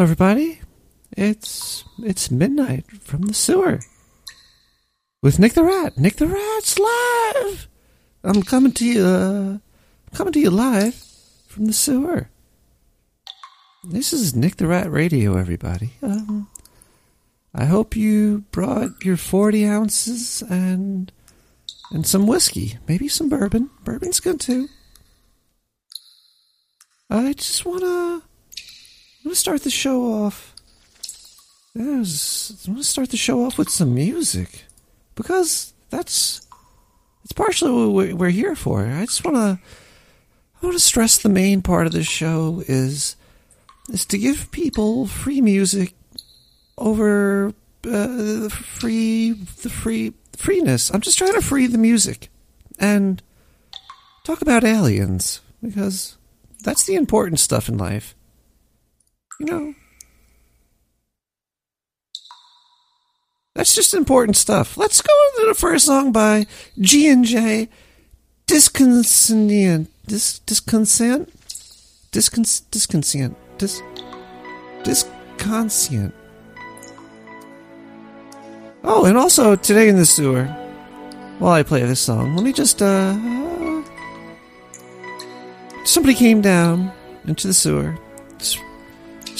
Hello, everybody. It's it's midnight from the sewer with Nick the Rat. Nick the Rat's live. I'm coming to you. Uh, coming to you live from the sewer. This is Nick the Rat Radio, everybody. Um, I hope you brought your forty ounces and and some whiskey, maybe some bourbon. Bourbon's good too. I just wanna I'm gonna start the show off. Yeah, I, was, I want to start the show off with some music because that's it's partially what we're, here for. I just want to I want to stress the main part of the show is is to give people free music over uh, the free the free freeness. I'm just trying to free the music and talk about aliens because that's the important stuff in life know, that's just important stuff. Let's go into the first song by G and J. Disconscient, dis disconscient, discon disconscient, dis disconscient. Oh, and also today in the sewer, while I play this song, let me just uh, somebody came down into the sewer.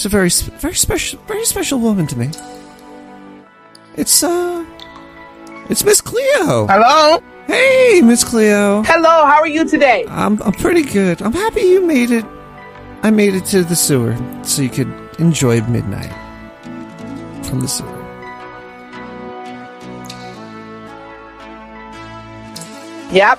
She's a very, very special, very special woman to me. It's uh, it's Miss Cleo. Hello. Hey, Miss Cleo. Hello. How are you today? I'm I'm pretty good. I'm happy you made it. I made it to the sewer so you could enjoy midnight from the sewer. Yep.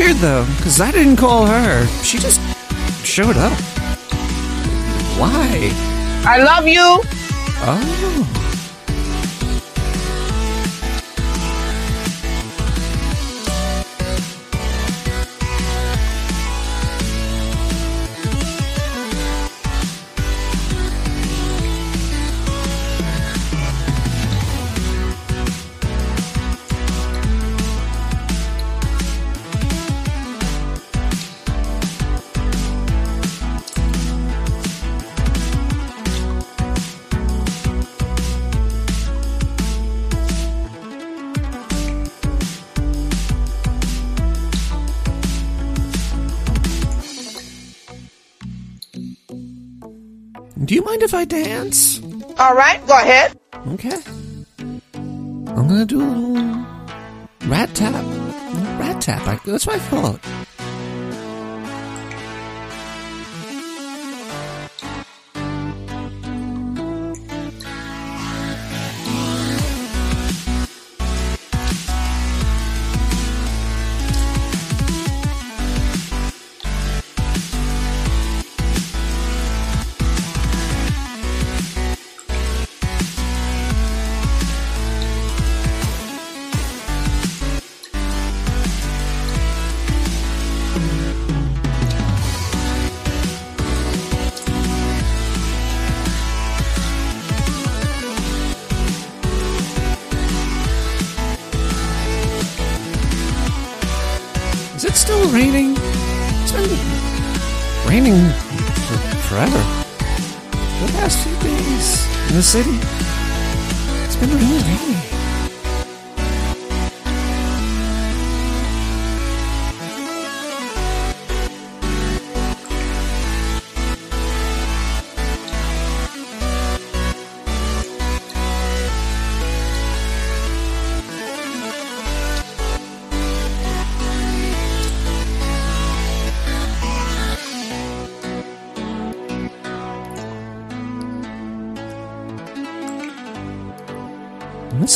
Weird though, because I didn't call her. She just showed up. Why? I love you. Oh. If I dance? All right. Go ahead. Okay. I'm gonna do a little rat tap. Rat tap. I, that's what I call it. City.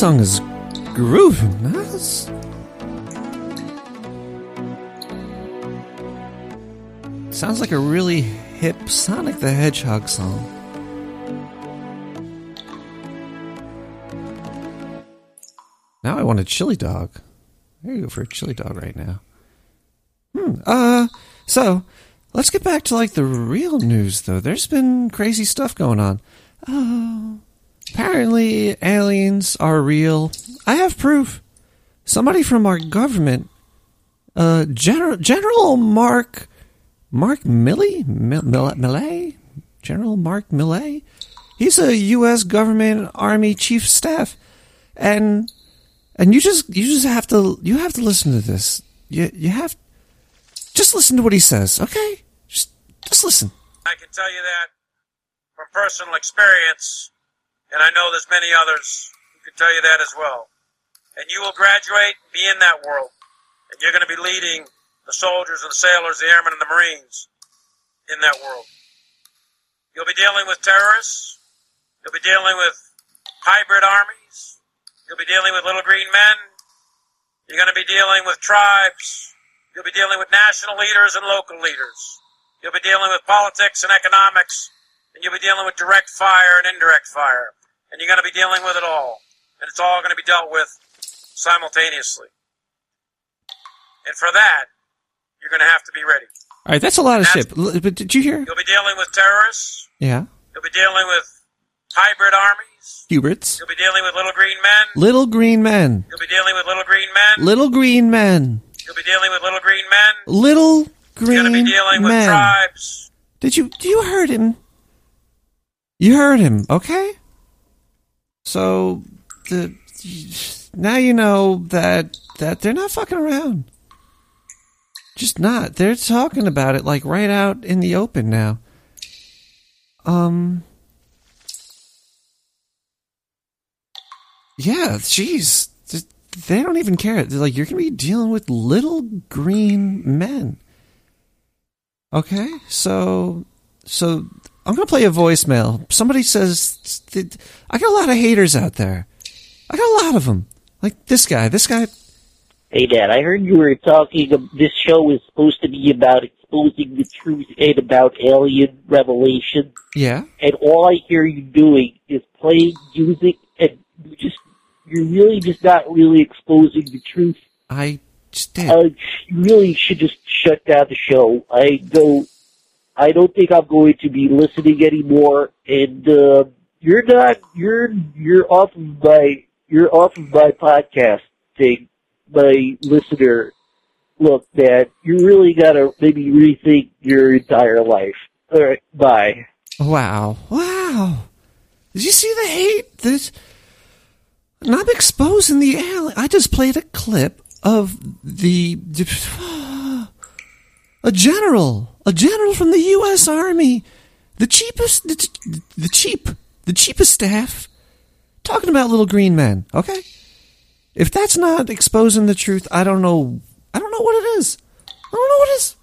Song is grooving. That's... Sounds like a really hip Sonic the Hedgehog song. Now I want a chili dog. I'm go for a chili dog right now. Hmm. Uh. So let's get back to like the real news, though. There's been crazy stuff going on. Oh. Apparently, aliens are real. I have proof. Somebody from our government, uh, General General Mark Mark Milley Milley General Mark Milley. He's a U.S. government Army chief staff, and and you just you just have to you have to listen to this. You you have just listen to what he says, okay? Just just listen. I can tell you that from personal experience, and I know there's many others who can tell you that as well. And you will graduate, be in that world, and you're going to be leading the soldiers and the sailors, the airmen and the marines in that world. You'll be dealing with terrorists. You'll be dealing with hybrid armies. You'll be dealing with little green men. You're going to be dealing with tribes. You'll be dealing with national leaders and local leaders. You'll be dealing with politics and economics. And you'll be dealing with direct fire and indirect fire. And you're going to be dealing with it all. And it's all going to be dealt with simultaneously. And for that, you're going to have to be ready. All right, that's a lot of shit. But did you hear? You'll be dealing with terrorists. Yeah, You'll be dealing with hybrid armies. Huberts. You'll be dealing with little green men. Little green men. You'll be dealing with little green men. Little green men. You'll be dealing with little green men. Little You're going to be green dealing with men. tribes. Did you? Do you heard him. You heard him. Okay. So the now you know that that they're not fucking around. Just not. They're talking about it like right out in the open now. Um. Yeah, jeez. They don't even care. They're like, you're going to be dealing with little green men. Okay, so so I'm gonna play a voicemail. Somebody says I got a lot of haters out there. I got a lot of them. Like this guy. This guy. Hey, Dad, I heard you were talking. This show is supposed to be about exposing the truth and about alien revelation, Yeah. and all I hear you doing is playing music, and you just you're really just not really exposing the truth. I just did. Uh, you really should just shut down the show. I don't. I don't think I'm going to be listening anymore, and uh, you're not. You're you're off of my. You're off of my podcast thing, my listener. Look, Dad, you really gotta maybe rethink your entire life. All right, bye. Wow. Wow. Did you see the hate? This. And I'm exposing the alien. I just played a clip of the. A general. A general from the U.S. Army. The cheapest. The, the cheap. The cheapest staff. Talking about little green men. Okay? If that's not exposing the truth, I don't know. I don't know what it is. I don't know what it is.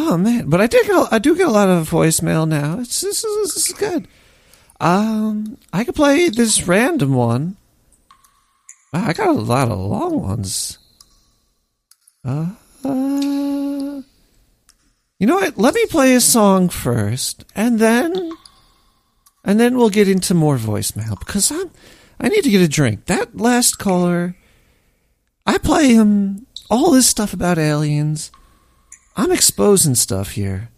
Oh man, but I did get, I do get a lot of voicemail now. It's this is this is good. Um, I could play this random one. Wow, I got a lot of long ones. Uh, uh, you know what? Let me play a song first, and then, and then we'll get into more voicemail because I'm, I need to get a drink. That last caller, I play him all this stuff about aliens. I'm exposing stuff here.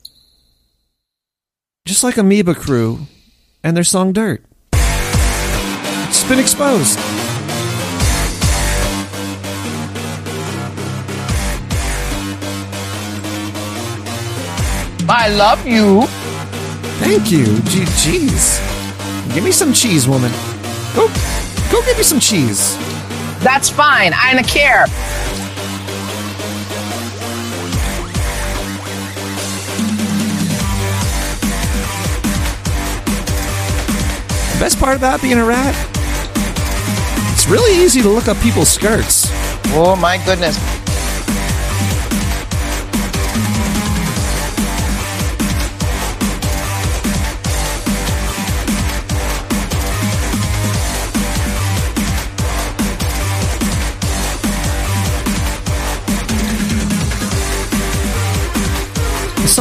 Just like Amoeba Crew and their song Dirt. It's been exposed. I love you. Thank you. Gee, jeez. Give me some cheese, woman. Go, go give me some cheese. That's fine. I don't care. The best part about being a rat, it's really easy to look up people's skirts. Oh my goodness.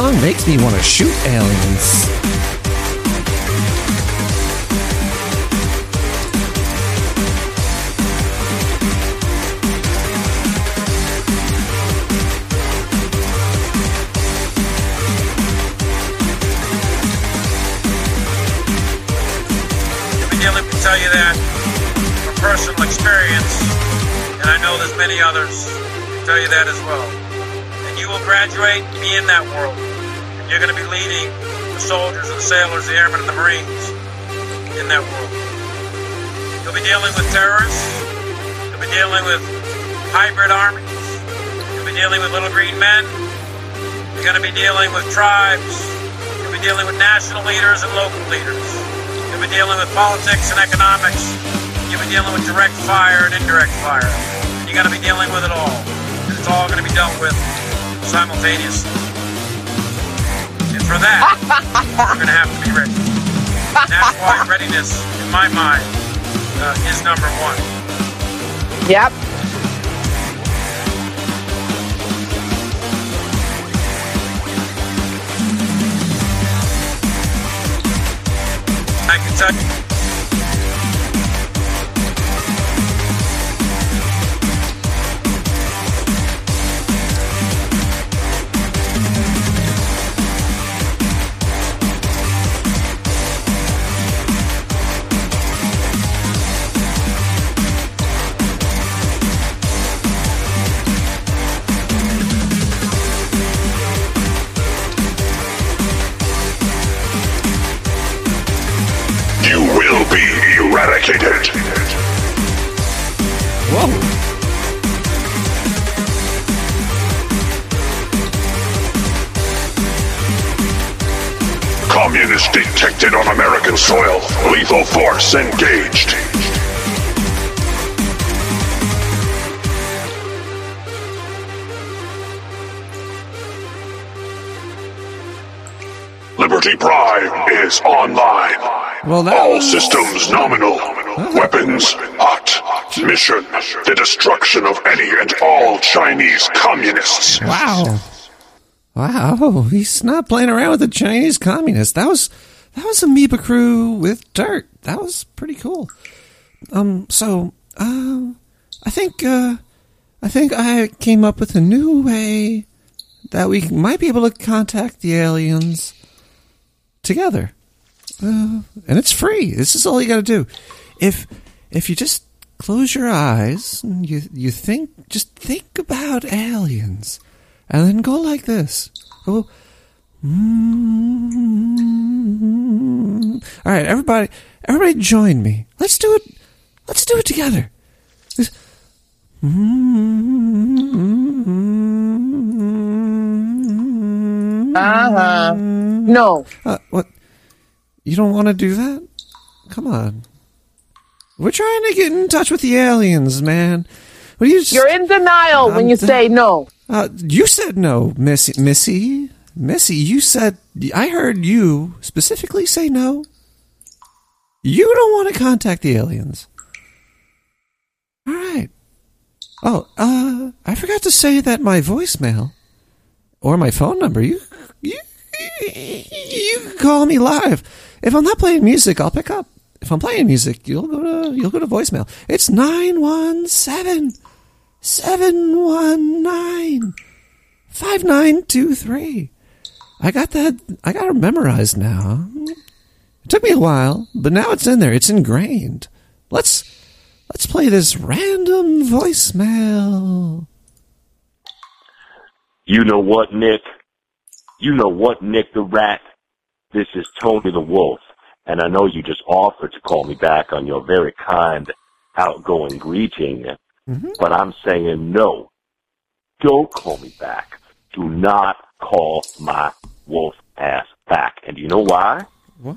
song makes me want to shoot aliens. Tell you that from personal experience, and I know there's many others, tell you that as well. And you will graduate, be in that world. You're going to be leading the soldiers and the sailors, the airmen and the marines in that world. You'll be dealing with terrorists. You'll be dealing with hybrid armies. You'll be dealing with little green men. You're going to be dealing with tribes. You'll be dealing with national leaders and local leaders. You'll be dealing with politics and economics. You'll be dealing with direct fire and indirect fire. You're going to be dealing with it all. And it's all going to be dealt with simultaneously. For that, you're going to have to be ready. That's why readiness, in my mind, uh, is number one. Yep. I can tell you. Force engaged. Liberty Prime is online. Well, that All was- systems nominal. Weapons hot. Mission the destruction of any and all Chinese communists. Wow. Wow. He's not playing around with the Chinese communists. That was that was Amoeba Crew with dirt. That was pretty cool. Um so uh, I think uh I think I came up with a new way that we might be able to contact the aliens together. Uh, and it's free. This is all you got to do. If if you just close your eyes and you you think just think about aliens and then go like this. Go mm All right, everybody everybody join me. Let's do it. Let's do it together. Just- Uh-huh. No. Uh, what? You don't want to do that? Come on. We're trying to get in touch with the aliens, man. What do you? You're in denial when you say no. Uh, you said no, Missy. Missy. Missy. You said. I heard you specifically say no. You don't want to contact the aliens. All right. Oh, uh, I forgot to say that my voicemail or my phone number. You, you, you can call me live. If I'm not playing music, I'll pick up. If I'm playing music, you'll go to you'll go to voicemail. It's nine one seven seven one nine five nine two three. I got that. I got it memorized now. It took me a while, but now it's in there. It's ingrained. Let's let's play this random voicemail. You know what, Nick? You know what, Nick the Rat? This is Tony the Wolf, and I know you just offered to call me back on your very kind, outgoing greeting, mm-hmm. but I'm saying no. Don't call me back. Do not call my wolf ass back. And do you know why? What?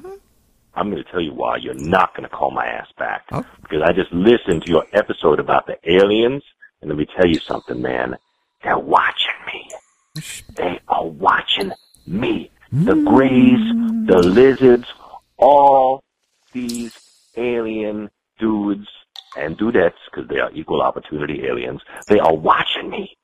I'm going to tell you why you're not going to call my ass back. Oh. Because I just listened to your episode about the aliens, and let me tell you something, man. They're watching me. They are watching me. The greys, the lizards, all these alien dudes and dudettes, because they are equal opportunity aliens, they are watching me.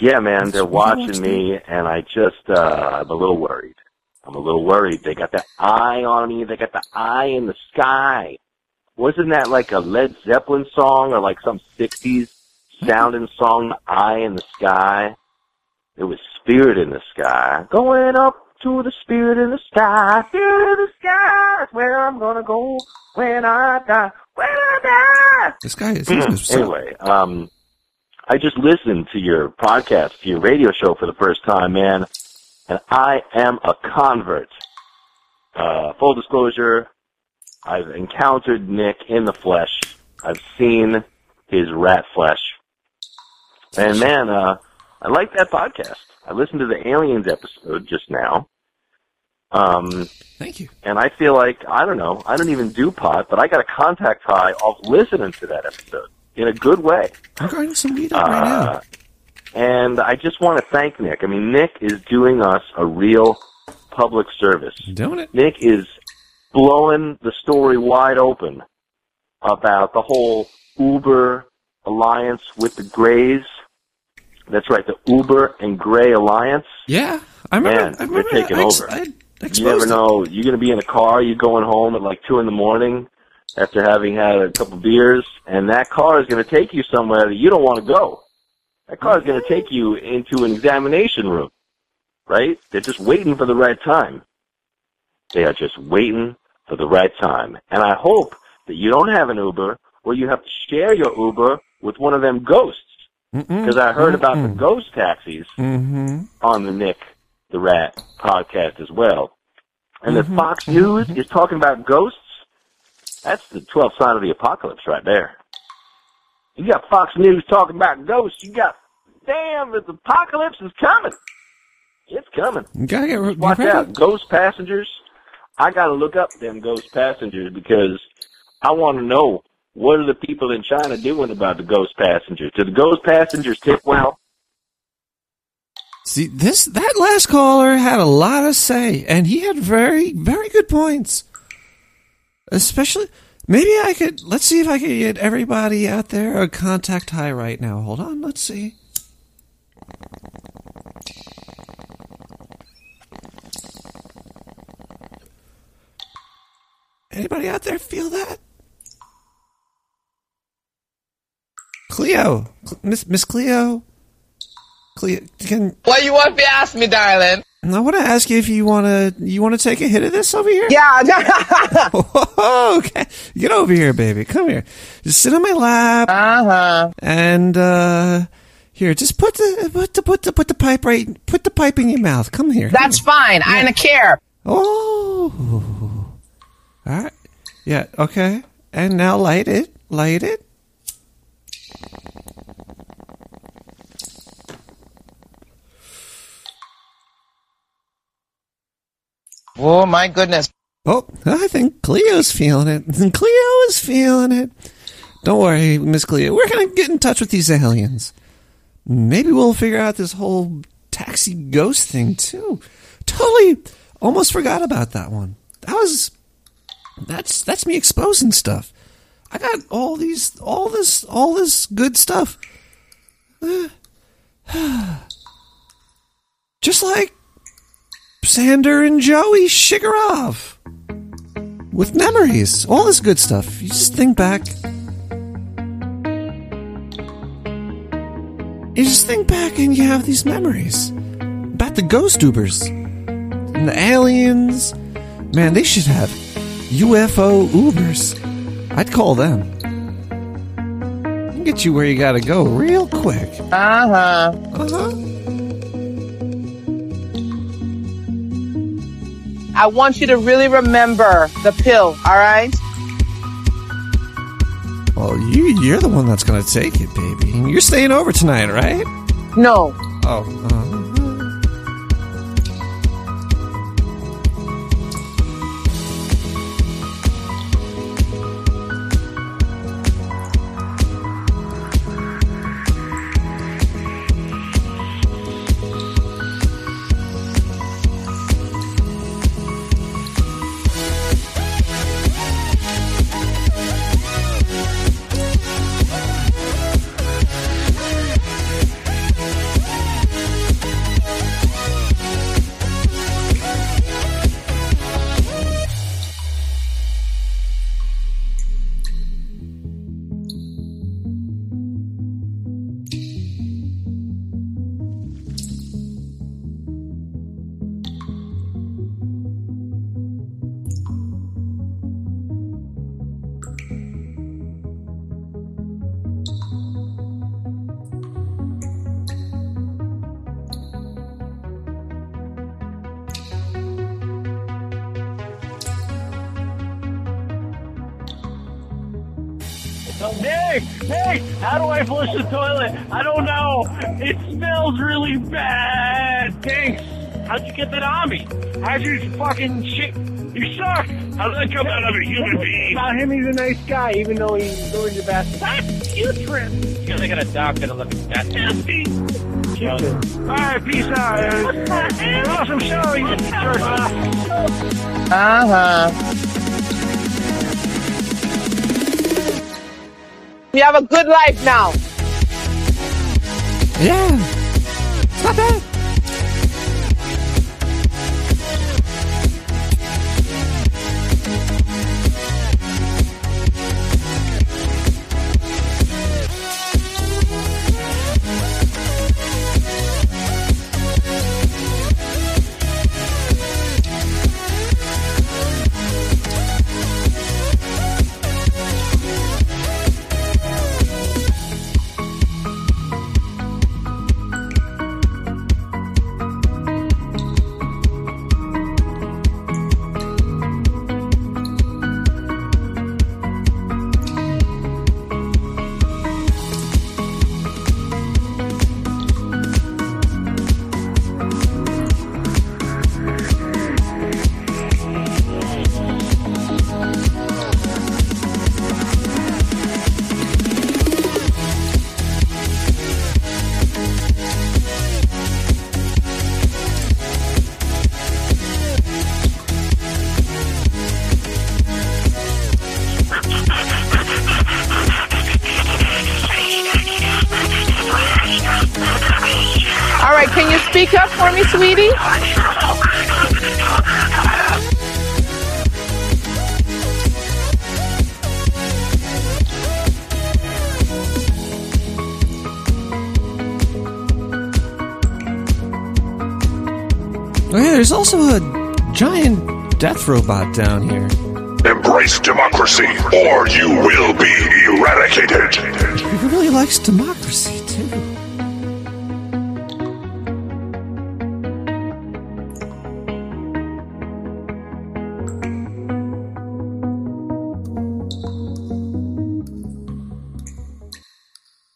Yeah, man, they're watching me, and I just, uh, I'm a little worried. I'm a little worried. They got the eye on me. They got the eye in the sky. Wasn't that like a Led Zeppelin song or like some 60s sounding song, Eye in the Sky? It was Spirit in the Sky. Going up to the Spirit in the Sky. Spirit in the Sky is where I'm gonna go when I die. When I die. This guy is. So- anyway, um, I just listened to your podcast, to your radio show for the first time, man, and I am a convert. Uh, full disclosure, I've encountered Nick in the flesh. I've seen his rat flesh. And man, uh, I like that podcast. I listened to the aliens episode just now. Um, Thank you. and I feel like I don't know. I don't even do pot, but I got a contact high off listening to that episode in a good way. I'm grinding some weed up right Uh, now. And I just want to thank Nick. I mean, Nick is doing us a real public service. Doing it. Nick is blowing the story wide open about the whole Uber alliance with the Greys. That's right, the Uber and Gray alliance. Yeah, I remember. Man, I remember they're taking I over. I You exposed never know. You're going to be in a car. You're going home at like two in the morning after having had a couple beers, and that car is going to take you somewhere that you don't want to go. That car is going to take you into an examination room, right? They're just waiting for the right time. They are just waiting for the right time. And I hope that you don't have an Uber or you have to share your Uber with one of them ghosts. Because I heard about the ghost taxis Mm-hmm. on the Nick the Rat podcast as well. And Mm-hmm. Fox News is talking about ghosts, that's the 12th sign of the apocalypse right there. You got Fox News talking about ghosts. You got, damn, the apocalypse is coming. It's coming. You gotta get. You Watch out, ghost passengers. I gotta look up them ghost passengers because I want to know what are the people in China doing about the ghost passengers. Do the ghost passengers tip well? See, this that last caller had a lot to say, and he had very, very good points. Especially, maybe I could. Let's see if I can get everybody out there a contact high right now. Hold on, let's see. Anybody out there feel that? Cleo, Miss Miss Cleo, Cleo, can What you want to ask me, darling? I want to ask you if you want to you want to take a hit of this over here. Yeah. okay, get over here, baby. Come here. Just sit on my lap uh huh. and uh here. Just put the put the put the put the pipe right. Put the pipe in your mouth. Come here. come That's here. fine. I don't care. Oh. All right. Yeah. Okay. And now light it. Light it. Oh my goodness. Oh, I think Cleo's feeling it. Cleo is feeling it. Don't worry, Miss Cleo. We're gonna get in touch with these aliens. Maybe we'll figure out this whole taxi ghost thing too. Totally, almost forgot about that one. That was that's that's me exposing stuff. I got all these, all this, all this good stuff. Just like Sander and Joey Shigarov with memories, all this good stuff. You just think back. You just think back and you have these memories about the ghost Ubers and the aliens. Man, they should have UFO Ubers. I'd call them. Get you where you gotta go real quick. Uh huh. Uh huh. I want you to really remember the pill, all right? Well, you you're the one that's gonna take it, baby. You're staying over tonight, right? No. Oh. Uh, I flush the toilet? I don't know. It smells really bad. Thanks. How'd you get that on me? How'd you fucking shit? You suck. How did that come out of a human being? About him, he's a nice guy, even though he's doing your best. That's putrid. Because I got a dog that'll let me that Nasty. All right, peace out. Awesome show. You jerk off. Uh huh. You have a good life now. Yeah. It's not bad. Also a giant death robot down here. Embrace democracy, or you will be eradicated. He really likes democracy, too.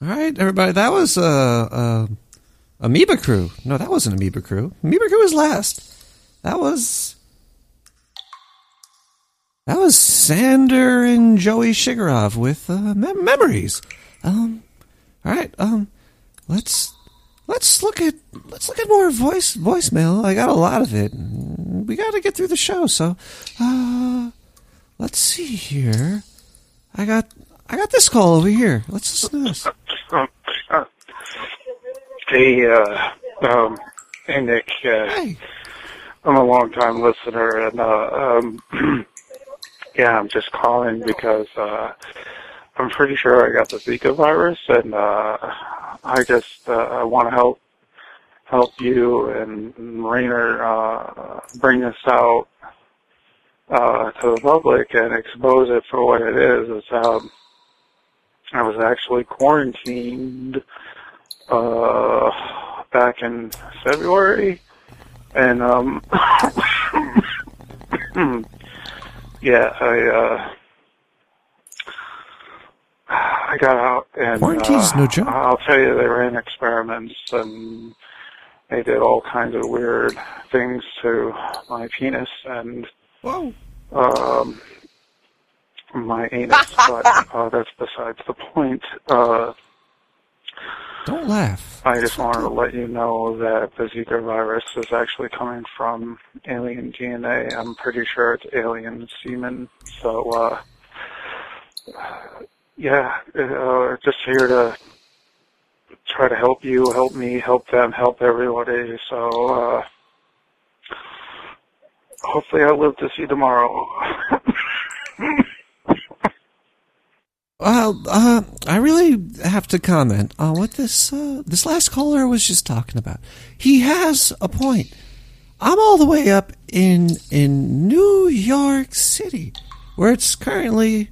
All right, everybody. That was uh, uh, Amoeba Crew. No, that wasn't Amoeba Crew. Amoeba Crew was last. That was that was Sander and Joey Shigarov with uh, mem- memories. Um, all right. Um, let's let's look at let's look at more voice voicemail. I got a lot of it. We got to get through the show. So, uh, let's see here. I got I got this call over here. Let's listen to this. Um, uh, hey, um, hey Nick, uh, Hey. I'm a long time listener and, uh, um, yeah, I'm just calling because, uh, I'm pretty sure I got the Zika virus and, uh, I just, uh, I want to help, help you and Rainer, uh, bring this out, uh, to the public and expose it for what it is. It's, um, I was actually quarantined uh back in February and um yeah, I uh I got out and Quarantine's uh, no joke. I'll tell you they ran experiments and they did all kinds of weird things to my penis and Whoa. um my anus, but uh, that's besides the point. Uh, Don't laugh. I just wanted to let you know that the Zika virus is actually coming from alien DNA. I'm pretty sure it's alien semen. So, uh, yeah, uh, just here to try to help you, help me, help them, help everybody. So, uh, hopefully I live to see tomorrow. Well, uh, I really have to comment on what this uh, this last caller was just talking about. He has a point. I'm all the way up in in New York City, where it's currently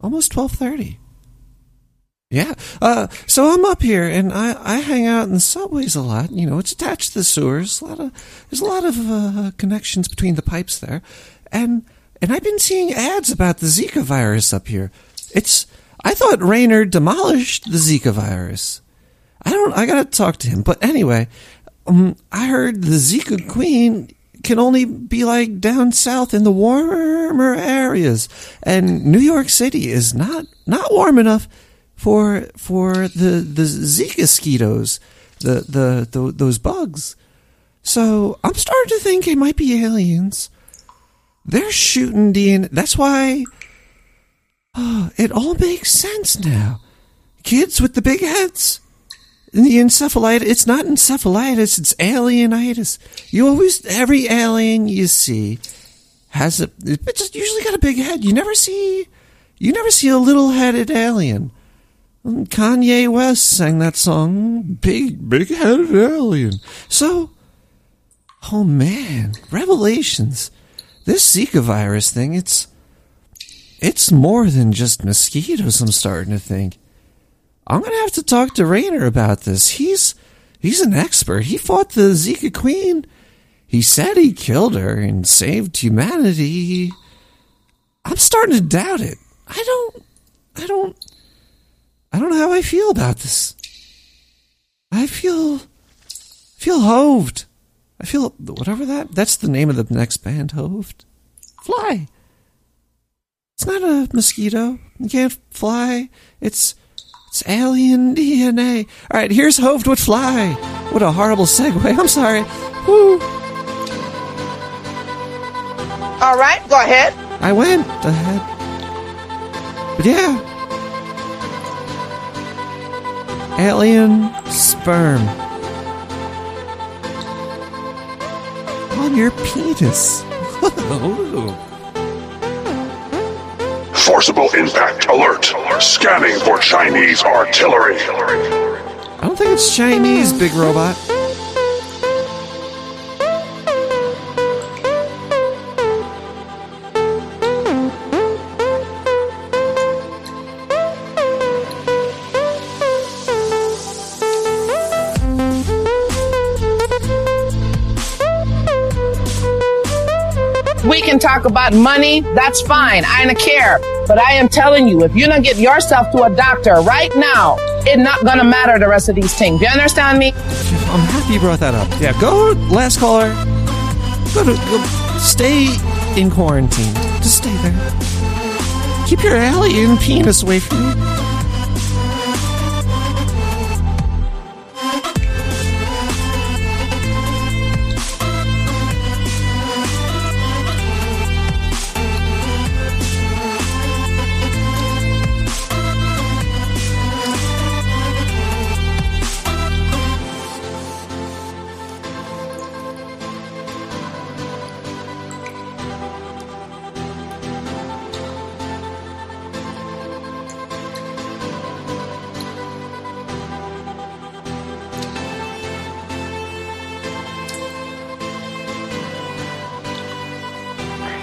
almost twelve thirty. Yeah, uh, so I'm up here and I, I hang out in the subways a lot. You know, it's attached to the sewers. A lot of there's a lot of uh, connections between the pipes there, and and I've been seeing ads about the Zika virus up here. It's I thought Rayner demolished the Zika virus. I don't. I gotta talk to him. But anyway, um, I heard the Zika queen can only be like down south in the warmer areas, and New York City is not not warm enough for for the the Zika mosquitoes, the, the the those bugs. So I'm starting to think it might be aliens. They're shooting DNA. That's why oh, it all makes sense now. Kids with the big heads. And the encephalitis, it's not encephalitis, it's alienitis. You always, every alien you see has a, it's just usually got a big head. You never see, you never see a little headed alien. Kanye West sang that song, Big, Big Headed Alien. So, oh man, revelations. This Zika virus thing, it's, it's more than just mosquitoes, I'm starting to think. I'm going to have to talk to Rayner about this. He's he's an expert. He fought the Zika Queen. He said he killed her and saved humanity. I'm starting to doubt it. I don't I don't I don't know how I feel about this. I feel feel hoved. I feel whatever that that's the name of the next band, hoved. Fly. It's not a mosquito. You can't fly. It's it's alien DNA. All right, here's Hoved would fly. What a horrible segue. I'm sorry. Woo. All right, go ahead. I went ahead. But yeah. Alien sperm. On your penis. Oh. Forcible impact alert. Scanning for Chinese artillery. I don't think it's Chinese, big robot. We can talk about money. That's fine. I don't care. But I am telling you, if you don't get yourself to a doctor right now, it's not gonna matter the rest of these things. Do you understand me? I'm happy you brought that up. Yeah, go last caller. Go to go stay in quarantine. Just stay there. Keep your alien penis away from me.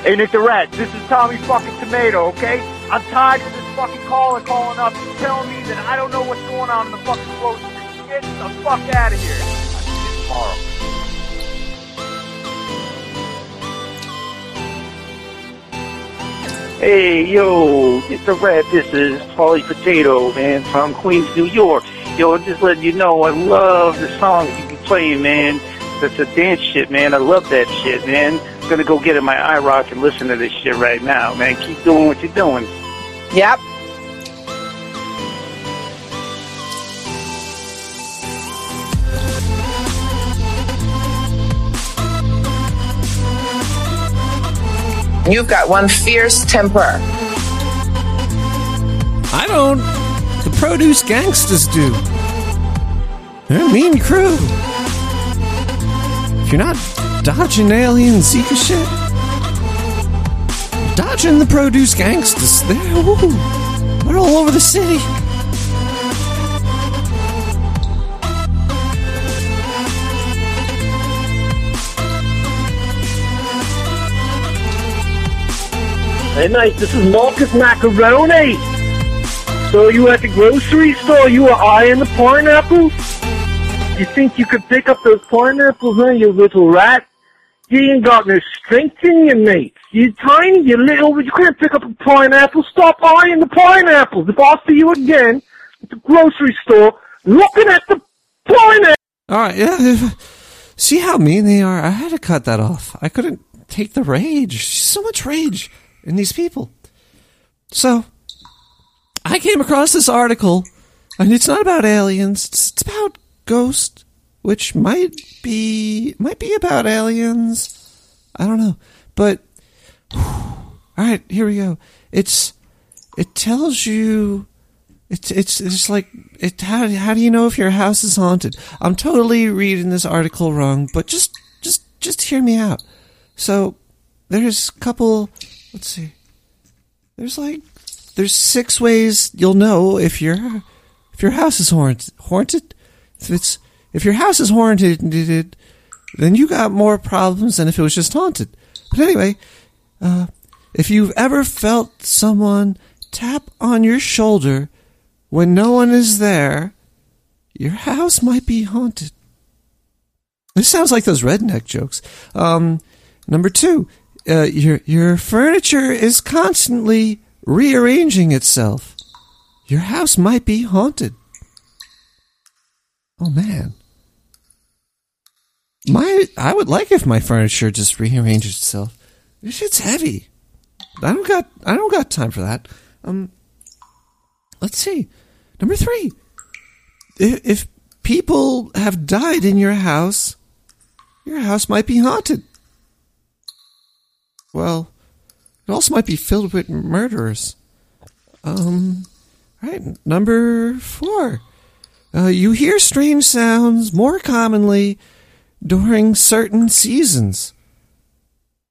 Hey, Nick the Rat, this is Tommy fucking Tomato, okay? I'm tired of this fucking caller calling up telling me that I don't know what's going on in the fucking grocery. Get the fuck out of here. I'll see you tomorrow. Hey, yo, it's the rat. This is Polly Potato, man, from Queens, New York. Yo, I'm just letting you know I love the songs you be playing, man. That's the dance shit, man. I love that shit, man. I'm gonna go get in my iRock and listen to this shit right now, man. Keep doing what you're doing. Yep. You've got one fierce temper. I don't. The produce gangsters do. They're a mean crew. If you're not dodging alien Zika shit, dodging the produce gangsters. They're, ooh, they're all over the city. Hey, mate, this is Marcus Macaroni. So you at the grocery store, you were eyeing the pineapples? You think you could pick up those pineapples, huh, you little rat? You ain't got no strength in you, mate. You tiny, you little, you can't pick up a pineapple. Stop eyeing the pineapples. If I see you again at the grocery store looking at the pineapple. All right, yeah. See how mean they are? I had to cut that off. I couldn't take the rage. So much rage in these people. So, I came across this article, and it's not about aliens. It's about ghosts, which might be might be about aliens. I don't know, but all right, here we go. It's it tells you it's it's it's like it. How how do you know if your house is haunted? I'm totally reading this article wrong, but just just just hear me out. So there's a couple. Let's see. There's like there's six ways you'll know if your if your house is haunted. Haunted. If it's if your house is haunted, then you got more problems than if it was just haunted. But anyway, uh, if you've ever felt someone tap on your shoulder when no one is there, your house might be haunted. This sounds like those redneck jokes. Um, number two, uh, your your furniture is constantly rearranging itself. Your house might be haunted. Oh man. My I would like if my furniture just rearranged itself. This shit's heavy. I don't got I don't got time for that. Um let's see. Number 3. If, if people have died in your house, your house might be haunted. Well, it also might be filled with murderers. Um, right, number four. Uh, you hear strange sounds more commonly during certain seasons.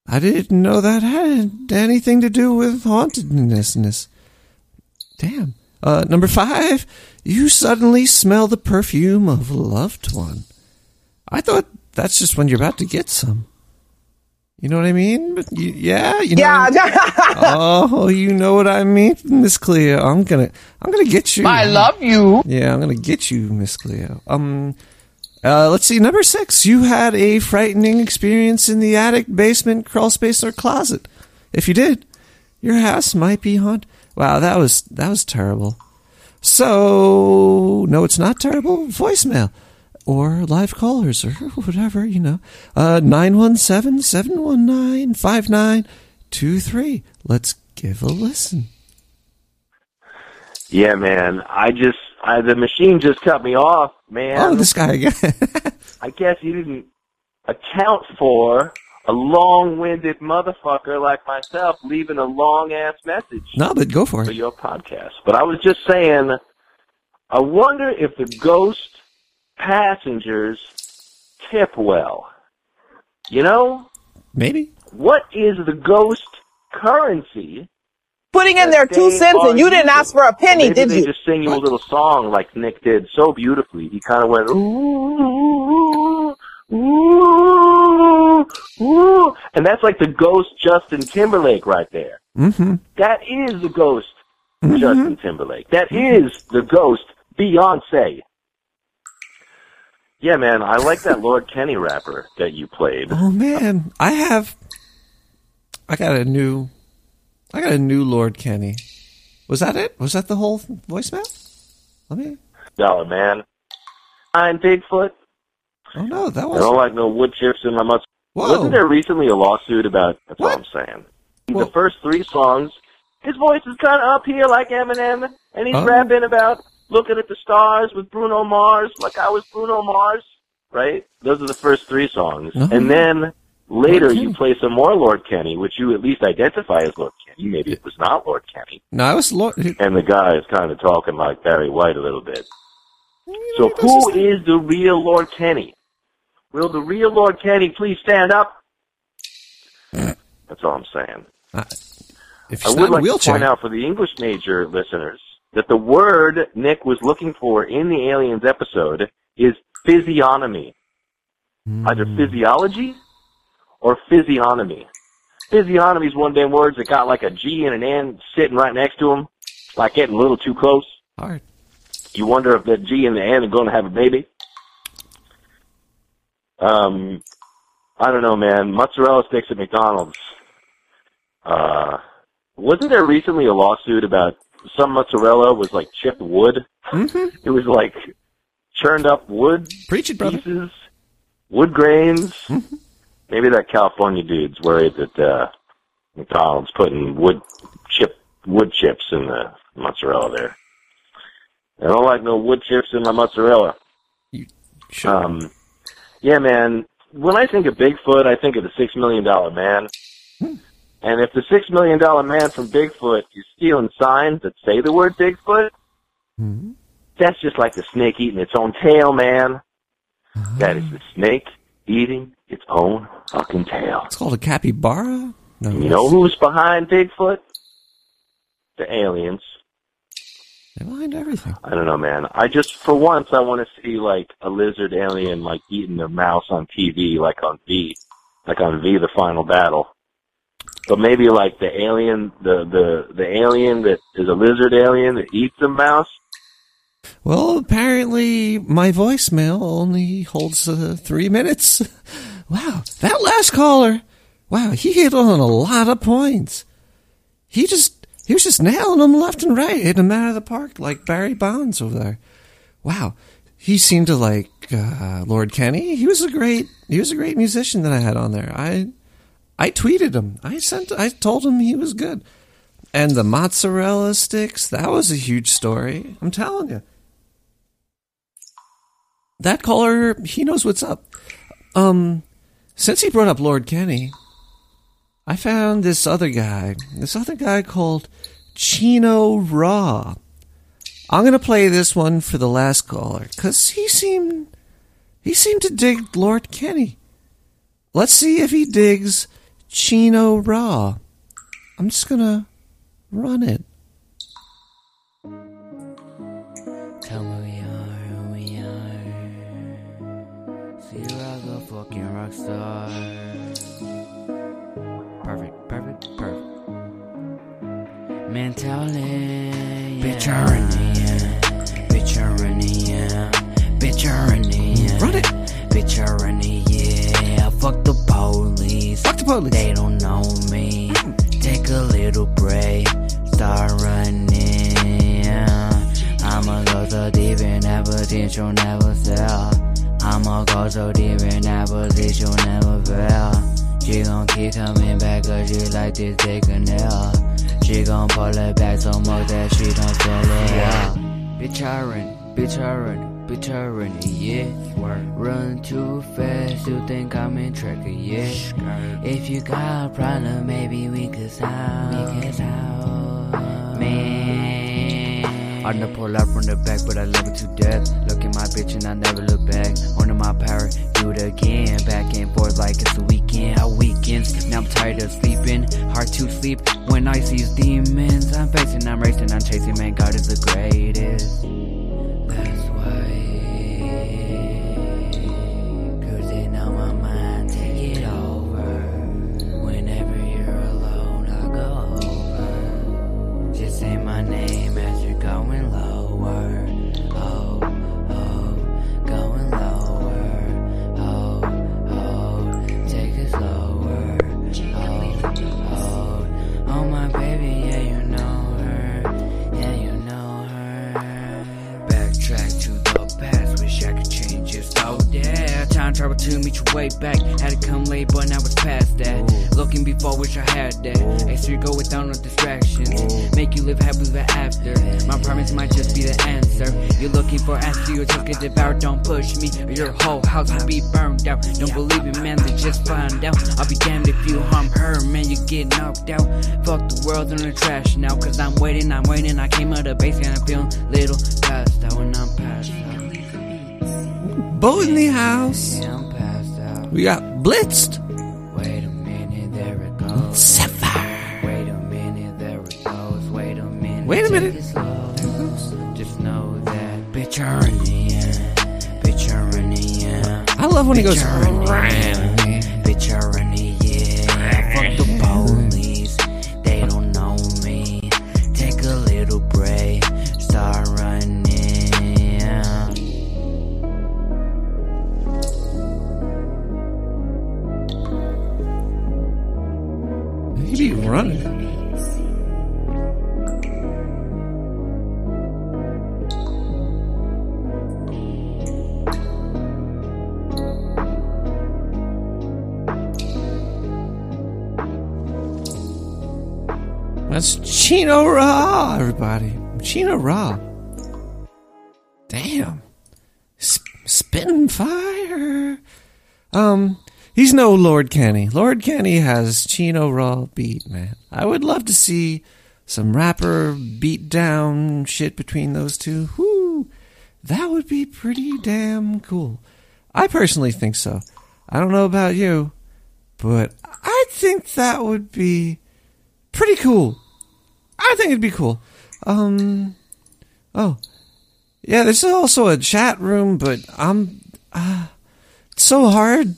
I didn't know that had anything to do with hauntedness. Damn. Uh, number five, you suddenly smell the perfume of a loved one. I thought that's just when you're about to get some. You know what I mean? But you, yeah, you know. Yeah. oh, you know what I mean, Miss Cleo. I'm gonna, I'm gonna get you. I love you. Yeah, I'm gonna get you, Miss Cleo. Um, uh, let's see. Number six, you had a frightening experience in the attic, basement, crawl space, or closet. If you did, your house might be haunted. Wow, that was that was terrible. So no, it's not terrible. Voicemail or live callers or whatever, you know. Uh 917-719-5923. Let's give a listen. Yeah, man. I just I, the machine just cut me off, man. Oh, this guy again. I guess you didn't account for a long-winded motherfucker like myself leaving a long-ass message. No, but go for for it. your podcast. But I was just saying, I wonder if the ghost passengers tip well. You know, Maybe. what is the ghost currency? Putting in their two cents and you didn't ask for a penny, Maybe did they you? just sing you a little song like Nick did so beautifully. He kind of went ooh, ooh, ooh, and that's like the ghost Justin Timberlake right there. Mm-hmm. That is the ghost Justin Timberlake. That is the ghost Beyonce. Yeah, man, I like that Lord Kenny rapper that you played. Oh man, I have. I got a new. I got a new Lord Kenny. Was that it? Was that the whole voicemail? Let me. Dollar man. I'm Bigfoot. Oh no, that was. I don't like no wood chips in my mouth. Wasn't there recently a lawsuit about? That's What? all I'm saying. The first three songs, his voice is kind of up here like Eminem, and he's Oh. rapping about looking at the stars with Bruno Mars, like I was Bruno Mars. Right? Those are the first three songs, and then later you play some more Lord Kenny, which you at least identify as Lord Maybe it was not Lord Kenny, No, I was Lord. and the guy is kind of talking like Barry White a little bit. So who is the real Lord Kenny? Will the real Lord Kenny please stand up? That's all I'm saying. If I would not in a like to point out for the English major listeners that the word Nick was looking for in the Aliens episode is physiognomy. Either Hmm. physiology or physiognomy. Physiognomy is one of them words that got like a G and an N sitting right next to them, like getting a little too close. hard. You wonder if the G and the N are going to have a baby. Um, I don't know, man. Mozzarella sticks at McDonald's. Uh, wasn't there recently a lawsuit about some mozzarella was like chipped wood? Mm-hmm. It was like churned up wood Preach it, brother. pieces, wood grains. Mm-hmm. Maybe that California dude's worried that uh, McDonald's putting wood chip wood chips in the mozzarella there. I don't like no wood chips in my mozzarella. Sure. Um, yeah, man. When I think of Bigfoot, I think of the six million dollar man. And if the six million dollar man from Bigfoot is stealing signs that say the word Bigfoot, that's just like the snake eating its own tail, man. That is the snake eating its own fucking tail. It's called a capybara. No, You know who's behind Bigfoot? The aliens. They behind everything. I don't know, man. I just, for once, I want to see like a lizard alien like eating a mouse on TV, like on V, like on V, the final battle. But maybe like the alien, the the the alien that is a lizard alien that eats a mouse. Well, apparently my voicemail only holds uh, three minutes. wow, that last caller, wow, he hit on a lot of points. He just, he was just nailing them left and right, hitting them out of the park like Barry Bonds over there. Wow, he seemed to like uh, Lord Kenny. He was a great, he was a great musician that I had on there. I, I tweeted him. I sent, I told him he was good. And the mozzarella sticks, that was a huge story. I'm telling you that caller, he knows what's up. Um, since he brought up Lord Kenny, I found this other guy, this other guy called Chino Raw. I'm gonna play this one for the last caller because he seemed he seemed to dig Lord Kenny. Let's see if he digs Chino Raw. I'm just gonna run it. Fucking rock star. Perfect, perfect, perfect. Mentality. Bitch, you're in the. Bitch, you're in the. Bitch, you're in the. Run it. Bitch, you're in the yeah. Fuck the police. Fuck the police. They don't know me. Mm. Take a little break. Start running. I'ma go so deep in that potential, never sell. I'ma go so deep in that position, never fail. She gon' keep coming back cause she like this dick and nail. She gon' pull it back so much that she don't feel it out. Bitch, I run, bitch, I run, bitch, I run, yeah. Run too fast, you think I'm in track, yeah. If you got a problem, maybe we could solve. We could solve, I done pull up from the back, but I love it to death. Look at my bitch and I never look back. Under my power, do it again. Back and forth like it's a weekend. A weekends. Now I'm tired of sleeping. Hard to sleep when I see demons. I'm facing, I'm racing, I'm chasing. Man, God is the greatest. Way back. Had to come late, but now it's past that. Mm. Looking before, wish I had that. Hey, so you go without no distractions. Mm. Make you live happily ever after. My mm. promise might just be the answer. You're looking for answer, you just get devoured. Don't push me, or your whole house will be burned out. Don't believe it, man, they just find out. I'll be damned if you harm her, man, you get knocked out. Fuck the world in the trash now, cause I'm waiting, I'm waiting. I came out of base and I'm feeling little past out when I'm past out. Bo in the house. Yeah, I'm past out. We got blitzed. Wait a minute, there it goes. Sapphire. Wait a minute, there it goes. Wait a minute. Wait a minute. Just know that bitch are in the end. Bitch are in the end. I love when he goes. Bitch are in the end. Bitch are Chino Raw, everybody. Chino Raw. Damn. Sp- spitting fire. Um, he's no Lord Kenny. Lord Kenny has Chino Raw beat, man. I would love to see some rapper beat down shit between those two. Whoo! That would be pretty damn cool. I personally think so. I don't know about you, but I think that would be pretty cool. I think it'd be cool. Um, oh, yeah. There's also a chat room, but I'm uh, it's so hard.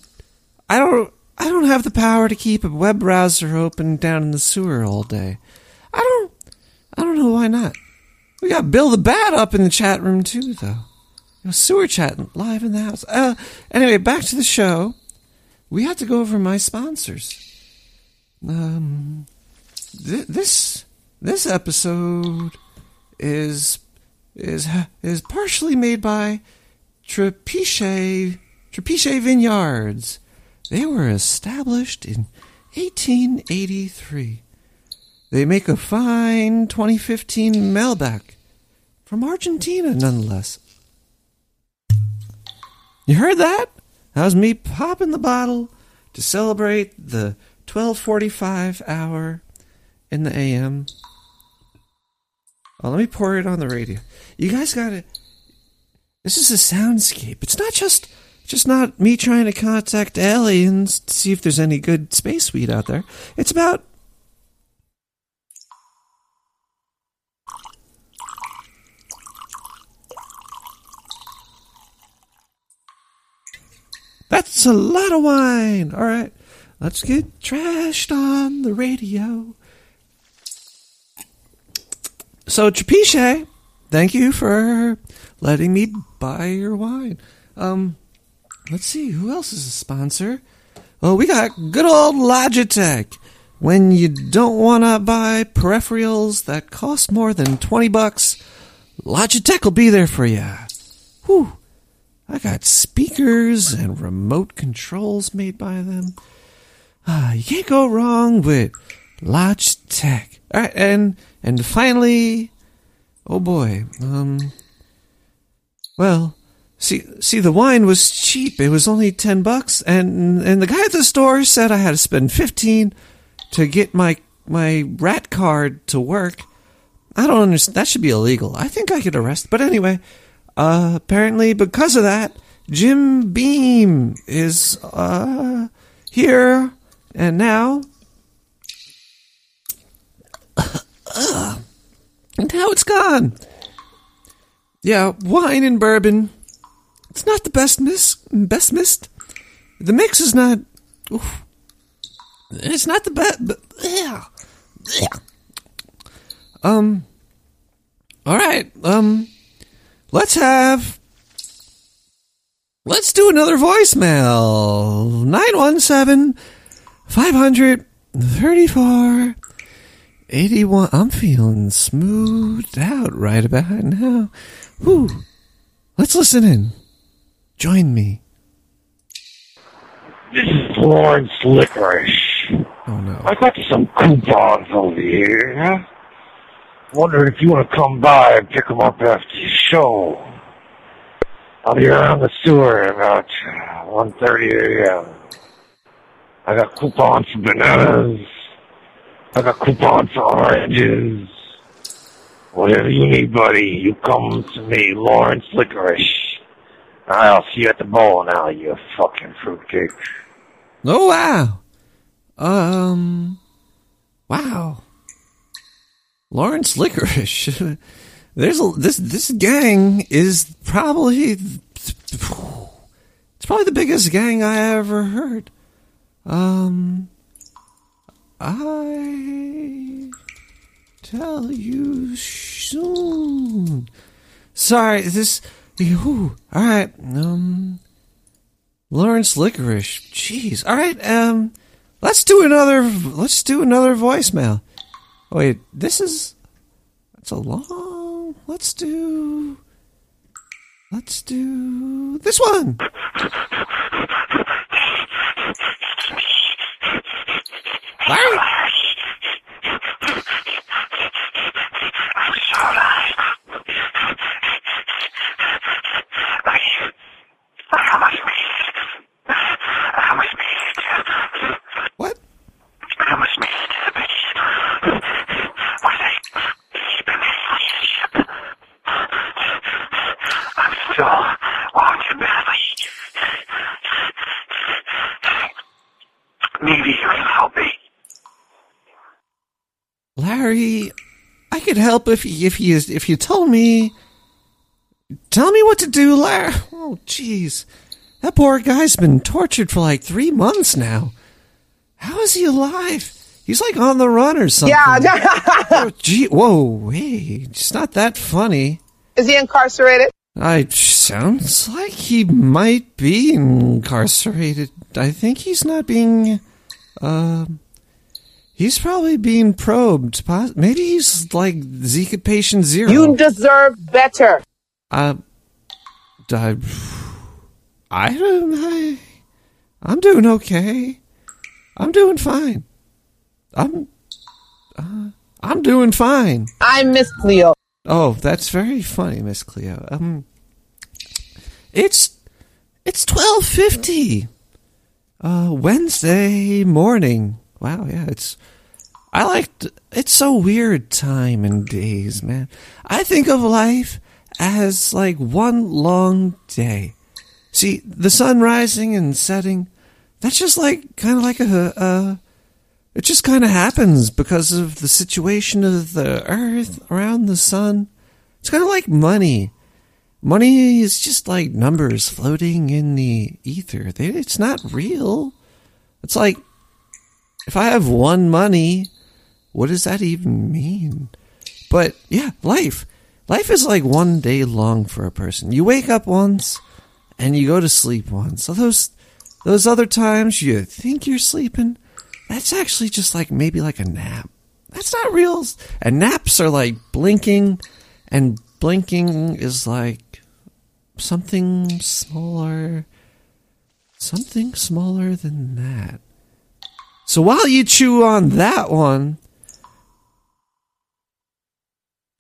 I don't. I don't have the power to keep a web browser open down in the sewer all day. I don't. I don't know why not. We got Bill the Bat up in the chat room too, though. You know, sewer chatting live in the house. Uh, anyway, back to the show. We had to go over my sponsors. Um, th- this this episode is is is partially made by Trapiche Trapiche Vineyards. They were established in 1883. They make a fine 2015 Malbec from Argentina, nonetheless. You heard that? That was me popping the bottle to celebrate the 12:45 hour in the AM. Oh, let me pour it on the radio. You guys got it. This is a soundscape. It's not just just not me trying to contact aliens to see if there's any good space weed out there. It's about That's a lot of wine. All right. Let's get trashed on the radio. So, Trapiche, thank you for letting me buy your wine. Um, let's see, who else is a sponsor? Well, we got good old Logitech. When you don't want to buy peripherals that cost more than 20 bucks, Logitech will be there for you. Whew. I got speakers and remote controls made by them. Uh, you can't go wrong with Logitech. All right, and and finally, oh boy, um, well, see, see, the wine was cheap. It was only ten bucks, and and the guy at the store said I had to spend fifteen to get my my rat card to work. I don't understand. That should be illegal. I think I could arrest. But anyway, uh, apparently because of that, Jim Beam is uh here and now. And now it's gone. Yeah, wine and bourbon. It's not the best miss, best missed. The mix is not. Oof. It's not the best. But, yeah, yeah. Um. All right. Um. Let's have. Let's do another voicemail. 917 500 34 81. I'm feeling smoothed out right about now. Whew. Let's listen in. Join me. This is Lawrence Licorice. Oh no. I got some coupons over here. Wondering if you want to come by and pick them up after the show. I'll be around the sewer about uh, 1.30 a.m. I got coupons for bananas. I got coupons for oranges. Whatever you need, buddy, you come to me, Lawrence Licorice. I'll see you at the bowling now, you fucking fruitcake. Oh wow. Um wow. Lawrence Licorice. There's a, this this gang is probably it's probably the biggest gang I ever heard. Um I tell you soon. Sorry, this all right. Um, Lawrence Licorice. Jeez. All right. Um, let's do another. Let's do another voicemail. Wait, this is. That's a long. Let's do. Let's do this one. right. I'm sorry. Like, I must be Larry, I could help if if you if you told me. Tell me what to do, Larry. Oh, jeez, that poor guy's been tortured for like three months now. How is he alive? He's like on the run or something. Yeah. oh, gee, whoa, hey, it's not that funny. Is he incarcerated? I sounds like he might be incarcerated. I think he's not being. Uh, he's probably being probed. Maybe he's like Zika patient zero. You deserve better. Uh, I, I don't. I, I'm doing okay. I'm doing fine. I'm. Uh, I'm doing fine. I'm Miss Cleo. Oh, that's very funny, Miss Cleo. Um, it's it's twelve fifty. Uh, Wednesday morning. Wow, yeah, it's. I like. It's so weird time and days, man. I think of life as like one long day. See, the sun rising and setting. That's just like kind of like a. Uh, it just kind of happens because of the situation of the earth around the sun. It's kind of like money. Money is just like numbers floating in the ether. They, it's not real. It's like if I have one money, what does that even mean? But yeah, life. Life is like one day long for a person. You wake up once and you go to sleep once. So those those other times you think you're sleeping, that's actually just like maybe like a nap. That's not real. And naps are like blinking, and blinking is like something smaller, something smaller than that. So while you chew on that one,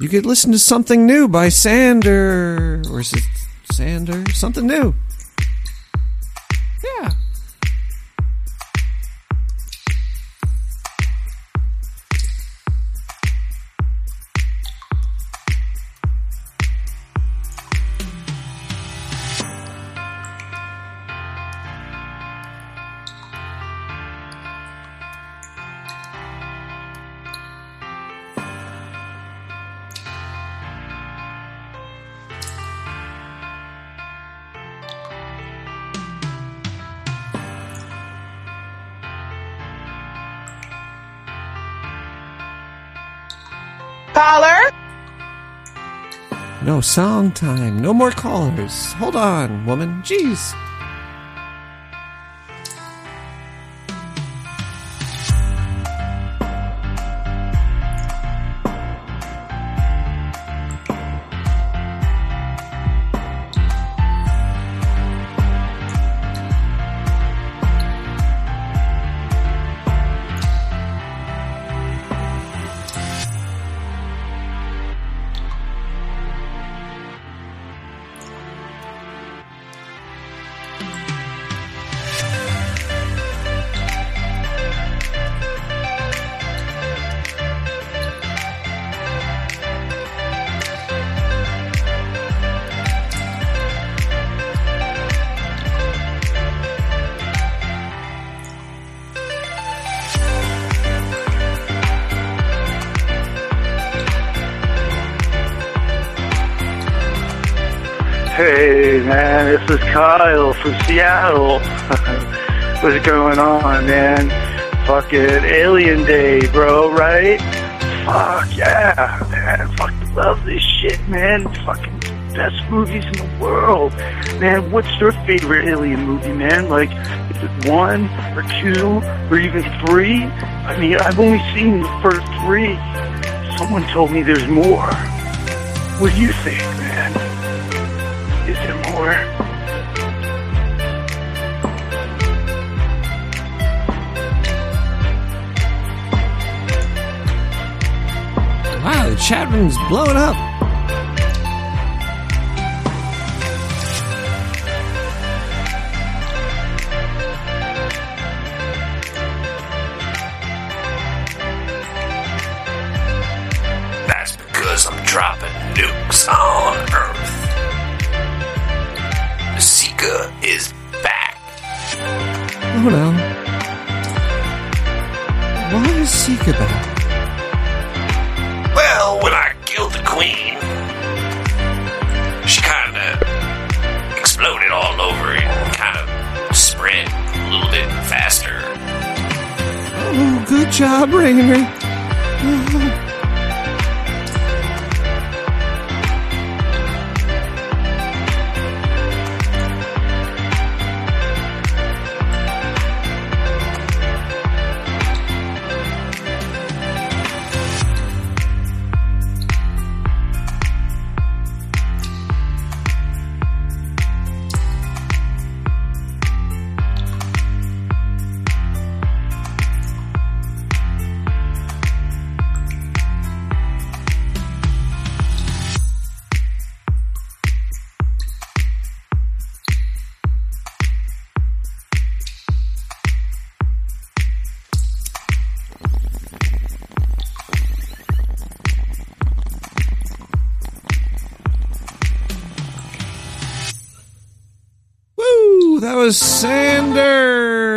you could listen to something new by Sander, or is it Sander? Something new. Song time. No more callers. Hold on, woman. Jeez. Is Kyle from Seattle. What's going on, man? Fucking Alien Day, bro, right? Fuck yeah, man. Fucking love this shit, man. Fucking best movies in the world. Man, what's your favorite Alien movie, man? Like, is it one or two or even three? I mean, I've only seen the first three. Someone told me there's more. What do you think, chat room's blowing up.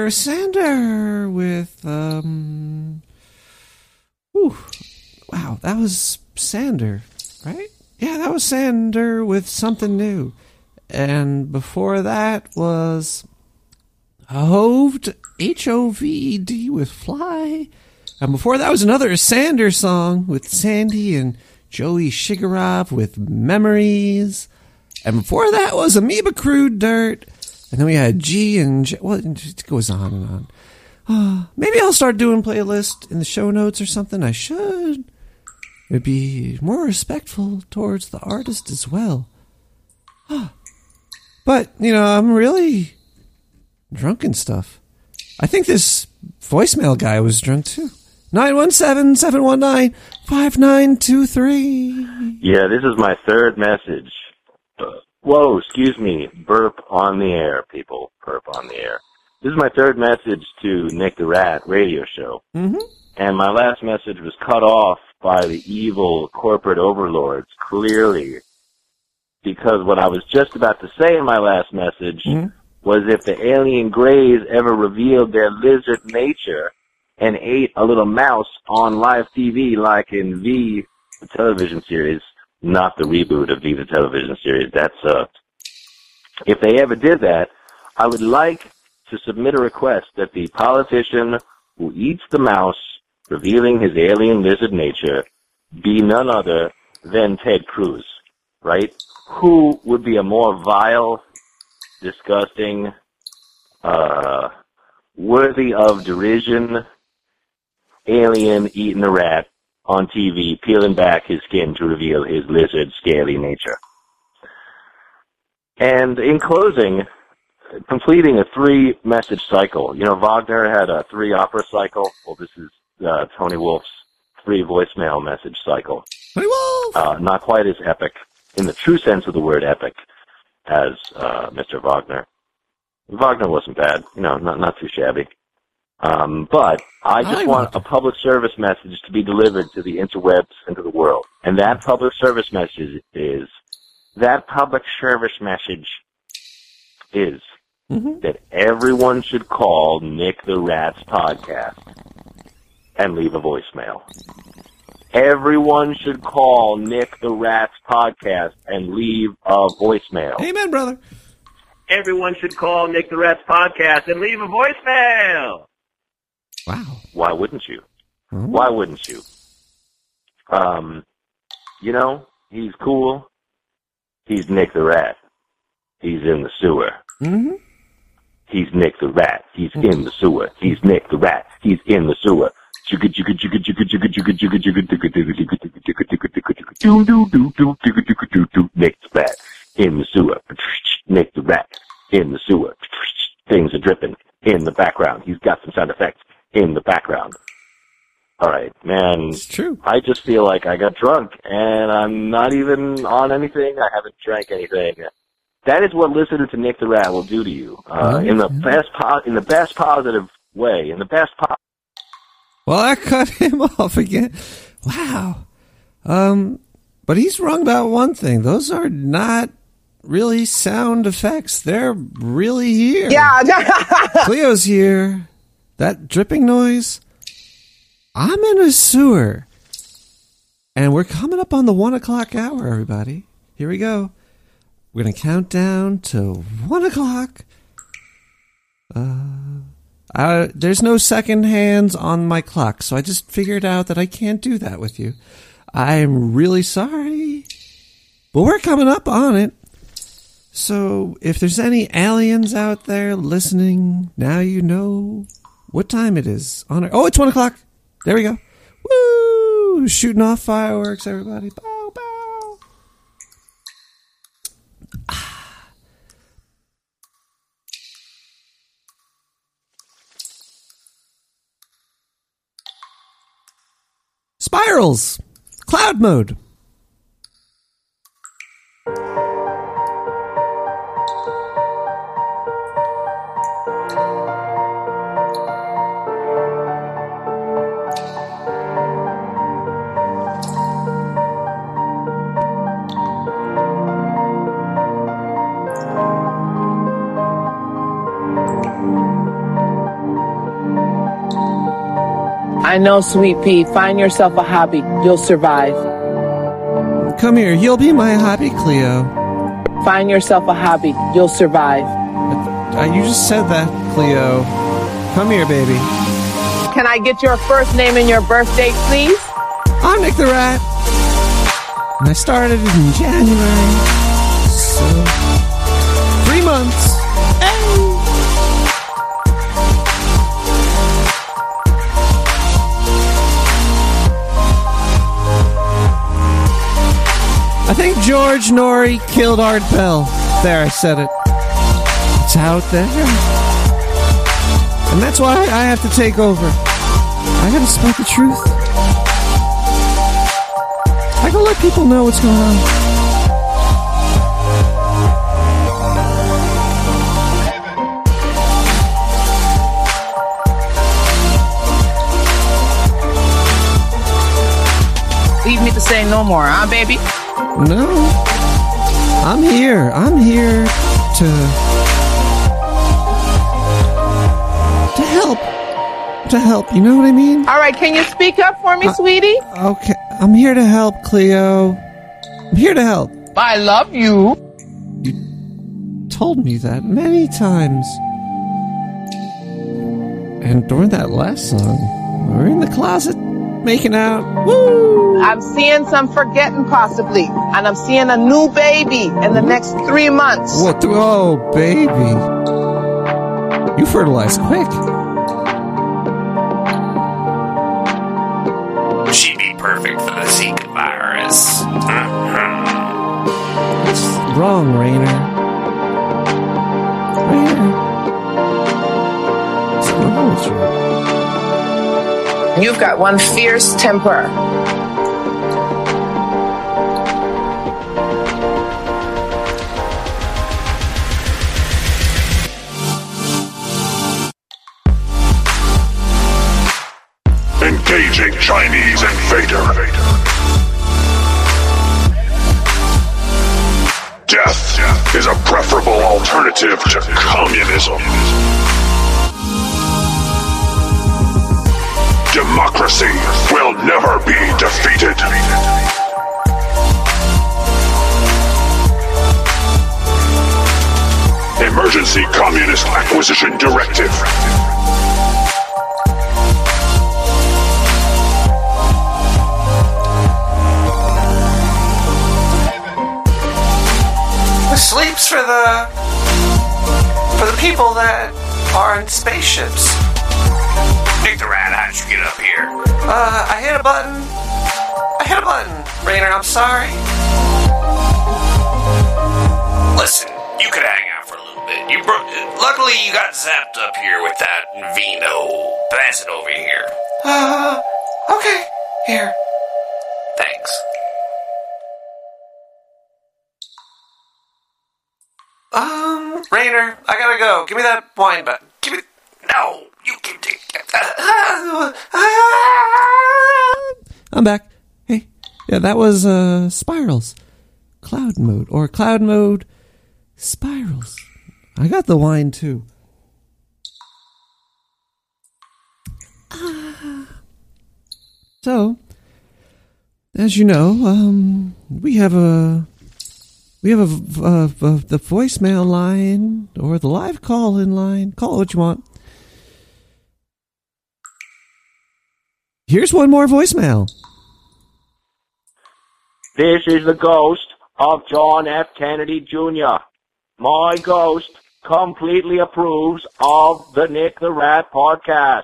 Sander. With um. Whew. Wow, that was Sander, right? Yeah, that was Sander with something new. And before that was Hoved, H O V E D with Fly. And before that was another Sander song with Sandy and Joey Shigarov with Memories. And before that was Amoeba Crude Dirt. And then we had G and J. Well, it goes on and on. Uh, maybe I'll start doing playlist in the show notes or something. I should. It'd be more respectful towards the artist as well. But, you know, I'm really drunk and stuff. I think this voicemail guy was drunk too. 917 719 5923. Yeah, this is my third message. Whoa, excuse me. Burp on the air, people. Burp on the air. This is my third message to Nick the Rat radio show. Mm-hmm. And my last message was cut off by the evil corporate overlords, clearly. Because what I was just about to say in my last message was if the alien greys ever revealed their lizard nature and ate a little mouse on live TV like in V, the television series, not the reboot of V, the television series, that sucked. If they ever did that, I would like to submit a request that the politician who eats the mouse, revealing his alien lizard nature, be none other than Ted Cruz, right? Who would be a more vile, disgusting, uh, worthy of derision alien eating a rat on TV, peeling back his skin to reveal his lizard scaly nature. And in closing, completing a three message cycle. You know, Wagner had a three opera cycle. Well, this is uh, Tony Wolf's three voicemail message cycle. Tony Wolf! Uh, not quite as epic, in the true sense of the word epic, as uh, Mr. Wagner. Wagner wasn't bad, you know, not not too shabby. Um, but I just I want a public service message to be delivered to the interwebs and to the world. And that public service message is, that public service message is that everyone should call Nick the Rat's podcast and leave a voicemail. Everyone should call Nick the Rat's podcast and leave a voicemail. Amen, brother. Everyone should call Nick the Rat's podcast and leave a voicemail. Wow. Why wouldn't you? Mm-hmm. Why wouldn't you? Um, you know, he's cool. He's Nick the Rat. He's in the sewer. Mm-hmm. He's Nick the Rat. He's mm-hmm. in the sewer. He's Nick the Rat. He's in the sewer. Nick the Rat in the sewer. Nick the Rat in the sewer. Things are dripping in the background. He's got some sound effects in the background. All right, man. It's true. I just feel like I got drunk and I'm not even on anything. I haven't drank anything. That is what listening to Nick the Rat will do to you. Uh, in the best po- in the best positive way. In the best po- Well, I cut him off again. Wow. Um, but he's wrong about one thing. Those are not really sound effects. They're really here. Yeah. Cleo's here. That dripping noise. I'm in a sewer. And we're coming up on the one o'clock hour, everybody. Here we go. We're going to count down to one o'clock. Uh, uh, there's no second hands on my clock, so I just figured out that I can't do that with you. I'm really sorry. But we're coming up on it. So if there's any aliens out there listening, now you know what time it is. On our, oh, it's one o'clock. There we go. Woo! Shooting off fireworks, everybody. Bow, bow. Ah. Spirals. Cloud mode. I know, sweet pea. Find yourself a hobby. You'll survive. Come here. You'll be my hobby, Cleo. Find yourself a hobby. You'll survive. Uh, you just said that, Cleo. Come here, baby. Can I get your first name and your birth date, please? I'm Nick the Rat. And I started in January. George Noory killed Art Bell. There, I said it. It's out there. And that's why I have to take over. I gotta speak the truth. I gotta let people know what's going on. Leave me to say no more, huh, baby? No. I'm here. I'm here to to help. To help. You know what I mean? All right, can you speak up for me, Uh, sweetie? Okay. I'm here to help, Cleo. I'm here to help. I love you. you. Told me that many times. And during that last song, we were in the closet making out. Woo! I'm seeing some forgetting possibly, and I'm seeing a new baby in the next three months. What? Oh, baby. You fertilize quick. You've got one fierce temper. Engaging Chinese invader. Death is a preferable alternative to communism. Democracy will never be defeated. Emergency Communist Acquisition Directive. Sleeps for the for the people that are in spaceships. Nick the Rat, how'd you get up here? Uh, I hit a button. I hit a button. Rainer, I'm sorry. Listen, you could hang out for a little bit. You bro- luckily you got zapped up here with that vino. Pass it over here. Uh, okay. Here. Thanks. Um, Rainer, I gotta go. Give me that wine button. Give me. No, you can take it. I'm back. Hey, yeah, that was uh spirals, cloud mode or cloud mode, spirals. I got the wine too. So, as you know, um, we have a we have a, a, a the voicemail line or the live call in line. Call it what you want. Here's one more voicemail. This is the ghost of John F. Kennedy Jr. My ghost completely approves of the Nick the Rat podcast.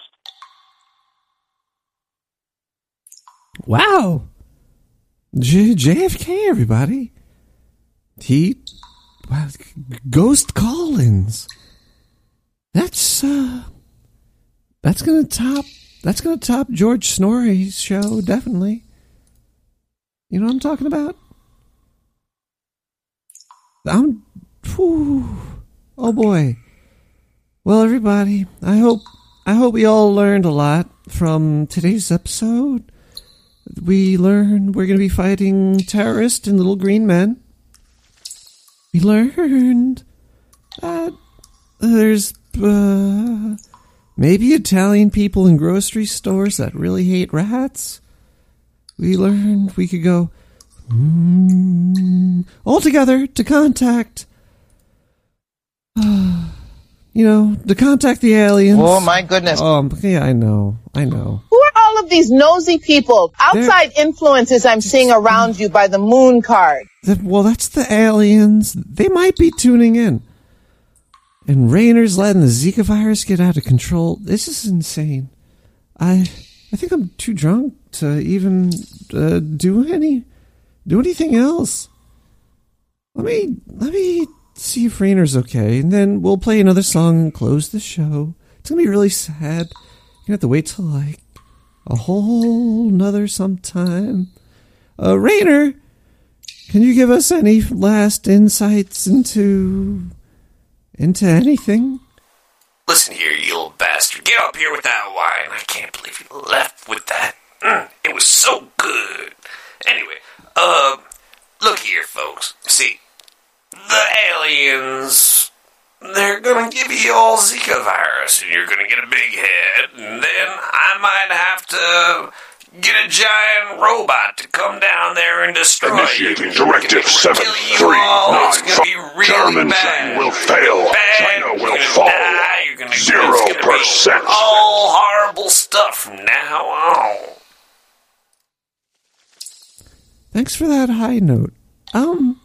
Wow. J- JFK, everybody. He. Wow, Ghost Collins. That's, uh. That's gonna top. That's gonna top George Noory's show, definitely. You know what I'm talking about? I'm. Whew, oh boy. Well, everybody, I hope I hope we all learned a lot from today's episode. We learned we're going to be fighting terrorists and little green men. We learned that there's uh, maybe Italian people in grocery stores that really hate rats. We learned we could go mm, all together to contact. you know, to contact the aliens. Oh, my goodness. Um, yeah, I know, I know. Who are all of these nosy people? Outside influences I'm seeing around you by the moon card. That, well, that's the aliens. They might be tuning in. And Rayner's letting the Zika virus get out of control. This is insane. I, I think I'm too drunk to even uh, do any, do anything else. Let me, let me see if Rayner's okay, and then we'll play another song and close the show. It's gonna be really sad. You're gonna have to wait till like a whole nother sometime. Uh, Rayner, can you give us any last insights into into anything? Listen here, you little bastard. Get up here with that wine. I can't believe you left with that. Mm, it was so good. Anyway, uh, look here, folks. See, the aliens, they're gonna give you all Zika virus, and you're gonna get a big head, and then I might have to get a giant robot to come down there and destroy Initiating you. Directive Kill you really German bad. will fail. Bad. China You're will fall. die. You're gonna, Zero it's gonna be percent. All horrible stuff from now on. Thanks for that high note. Um,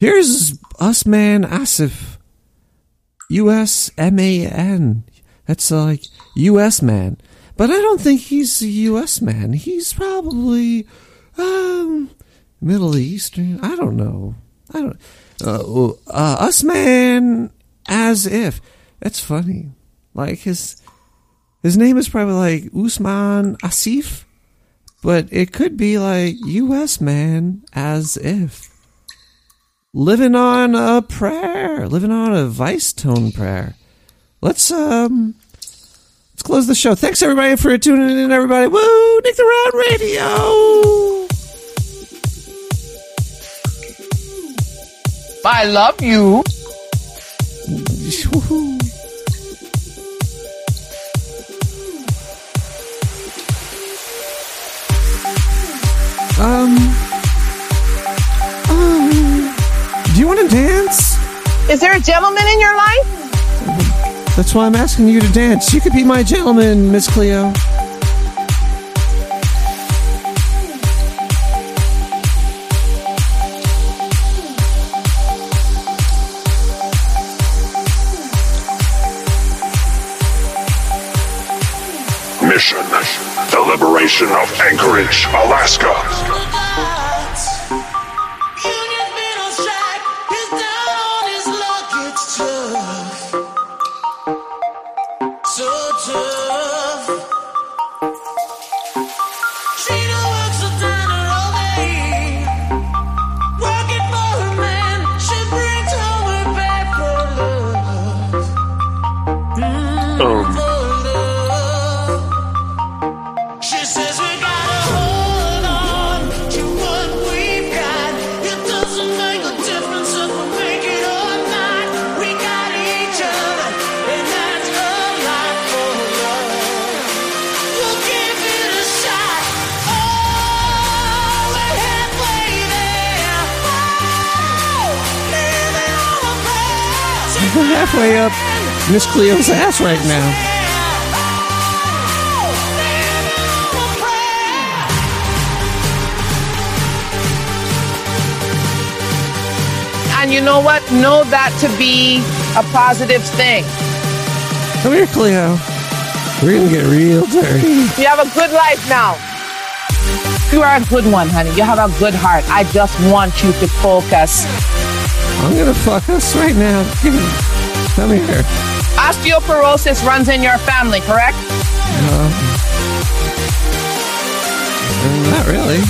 here's us man Asif. U S M A N. That's like U.S. man. But I don't think he's a U.S. man. He's probably um Middle Eastern. I don't know. I don't. Uh, uh, us man as if. That's funny. Like his his name is probably like Usman Asif, but it could be like U.S. man as if. Living on a prayer, living on a vice tone prayer. Let's um Let's close the show. Thanks everybody for tuning in. Everybody, woo! Nick the Round Radio. I love you. Um. um do you want to dance? Is there a gentleman in your life? That's why I'm asking you to dance. You could be my gentleman, Miss Cleo. Mission. The liberation of Anchorage, Alaska. Miss Cleo's ass right now. And you know what? Know that to be a positive thing. Come here, Cleo. We're gonna get real dirty. You have a good life now. You are a good one, honey. You have a good heart. I just want you to focus. I'm gonna fuck us right now. Come here. Osteoporosis runs in your family, correct? No. Not really.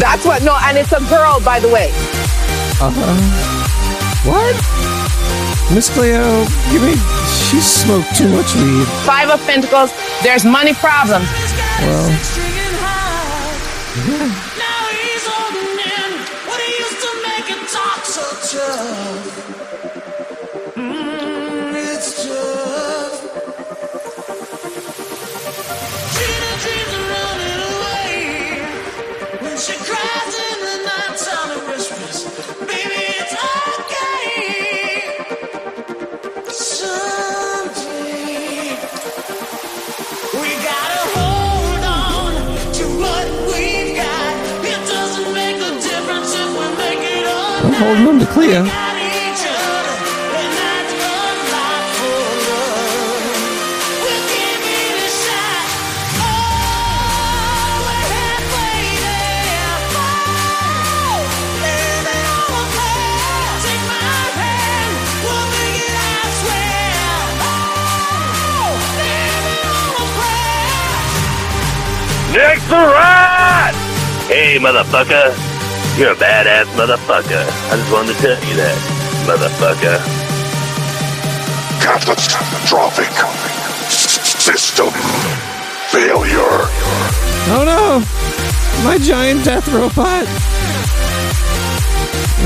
That's what. No, and it's a girl, by the way. Uh huh. What? Miss Cleo, you mean she smoked too much weed? Five of Pentacles. There's money problems. Well, She it on a prayer. Next the ride! Hey, motherfucker. You're a badass motherfucker. I just wanted to tell you that, motherfucker. Catastrophic. System failure. Oh no! My giant death robot!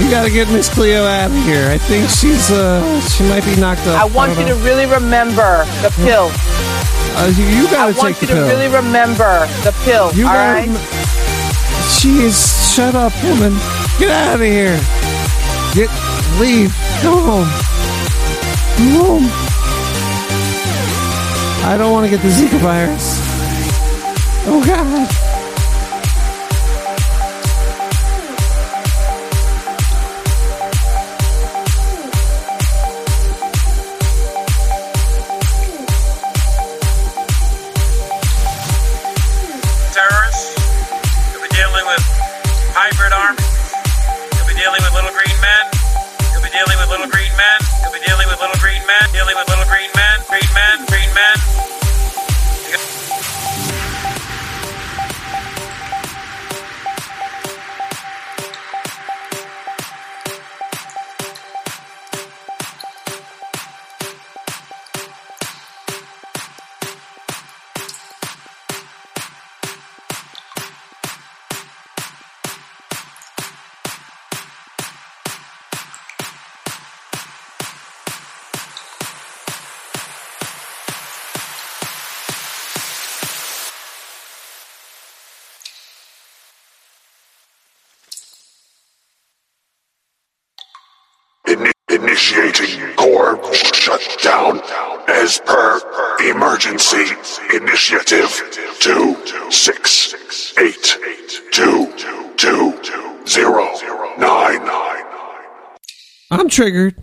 We gotta get Miss Cleo out of here. I think she's, uh, she might be knocked up. I want don't you to really remember the pill. Uh, you, you I gotta want take you the to really remember the pill. You all gotta right? rem- Jeez, shut up, woman. Get out of here. Get, leave. Go home. Go home. I don't want to get the Zika virus. Oh, God. I'm triggered.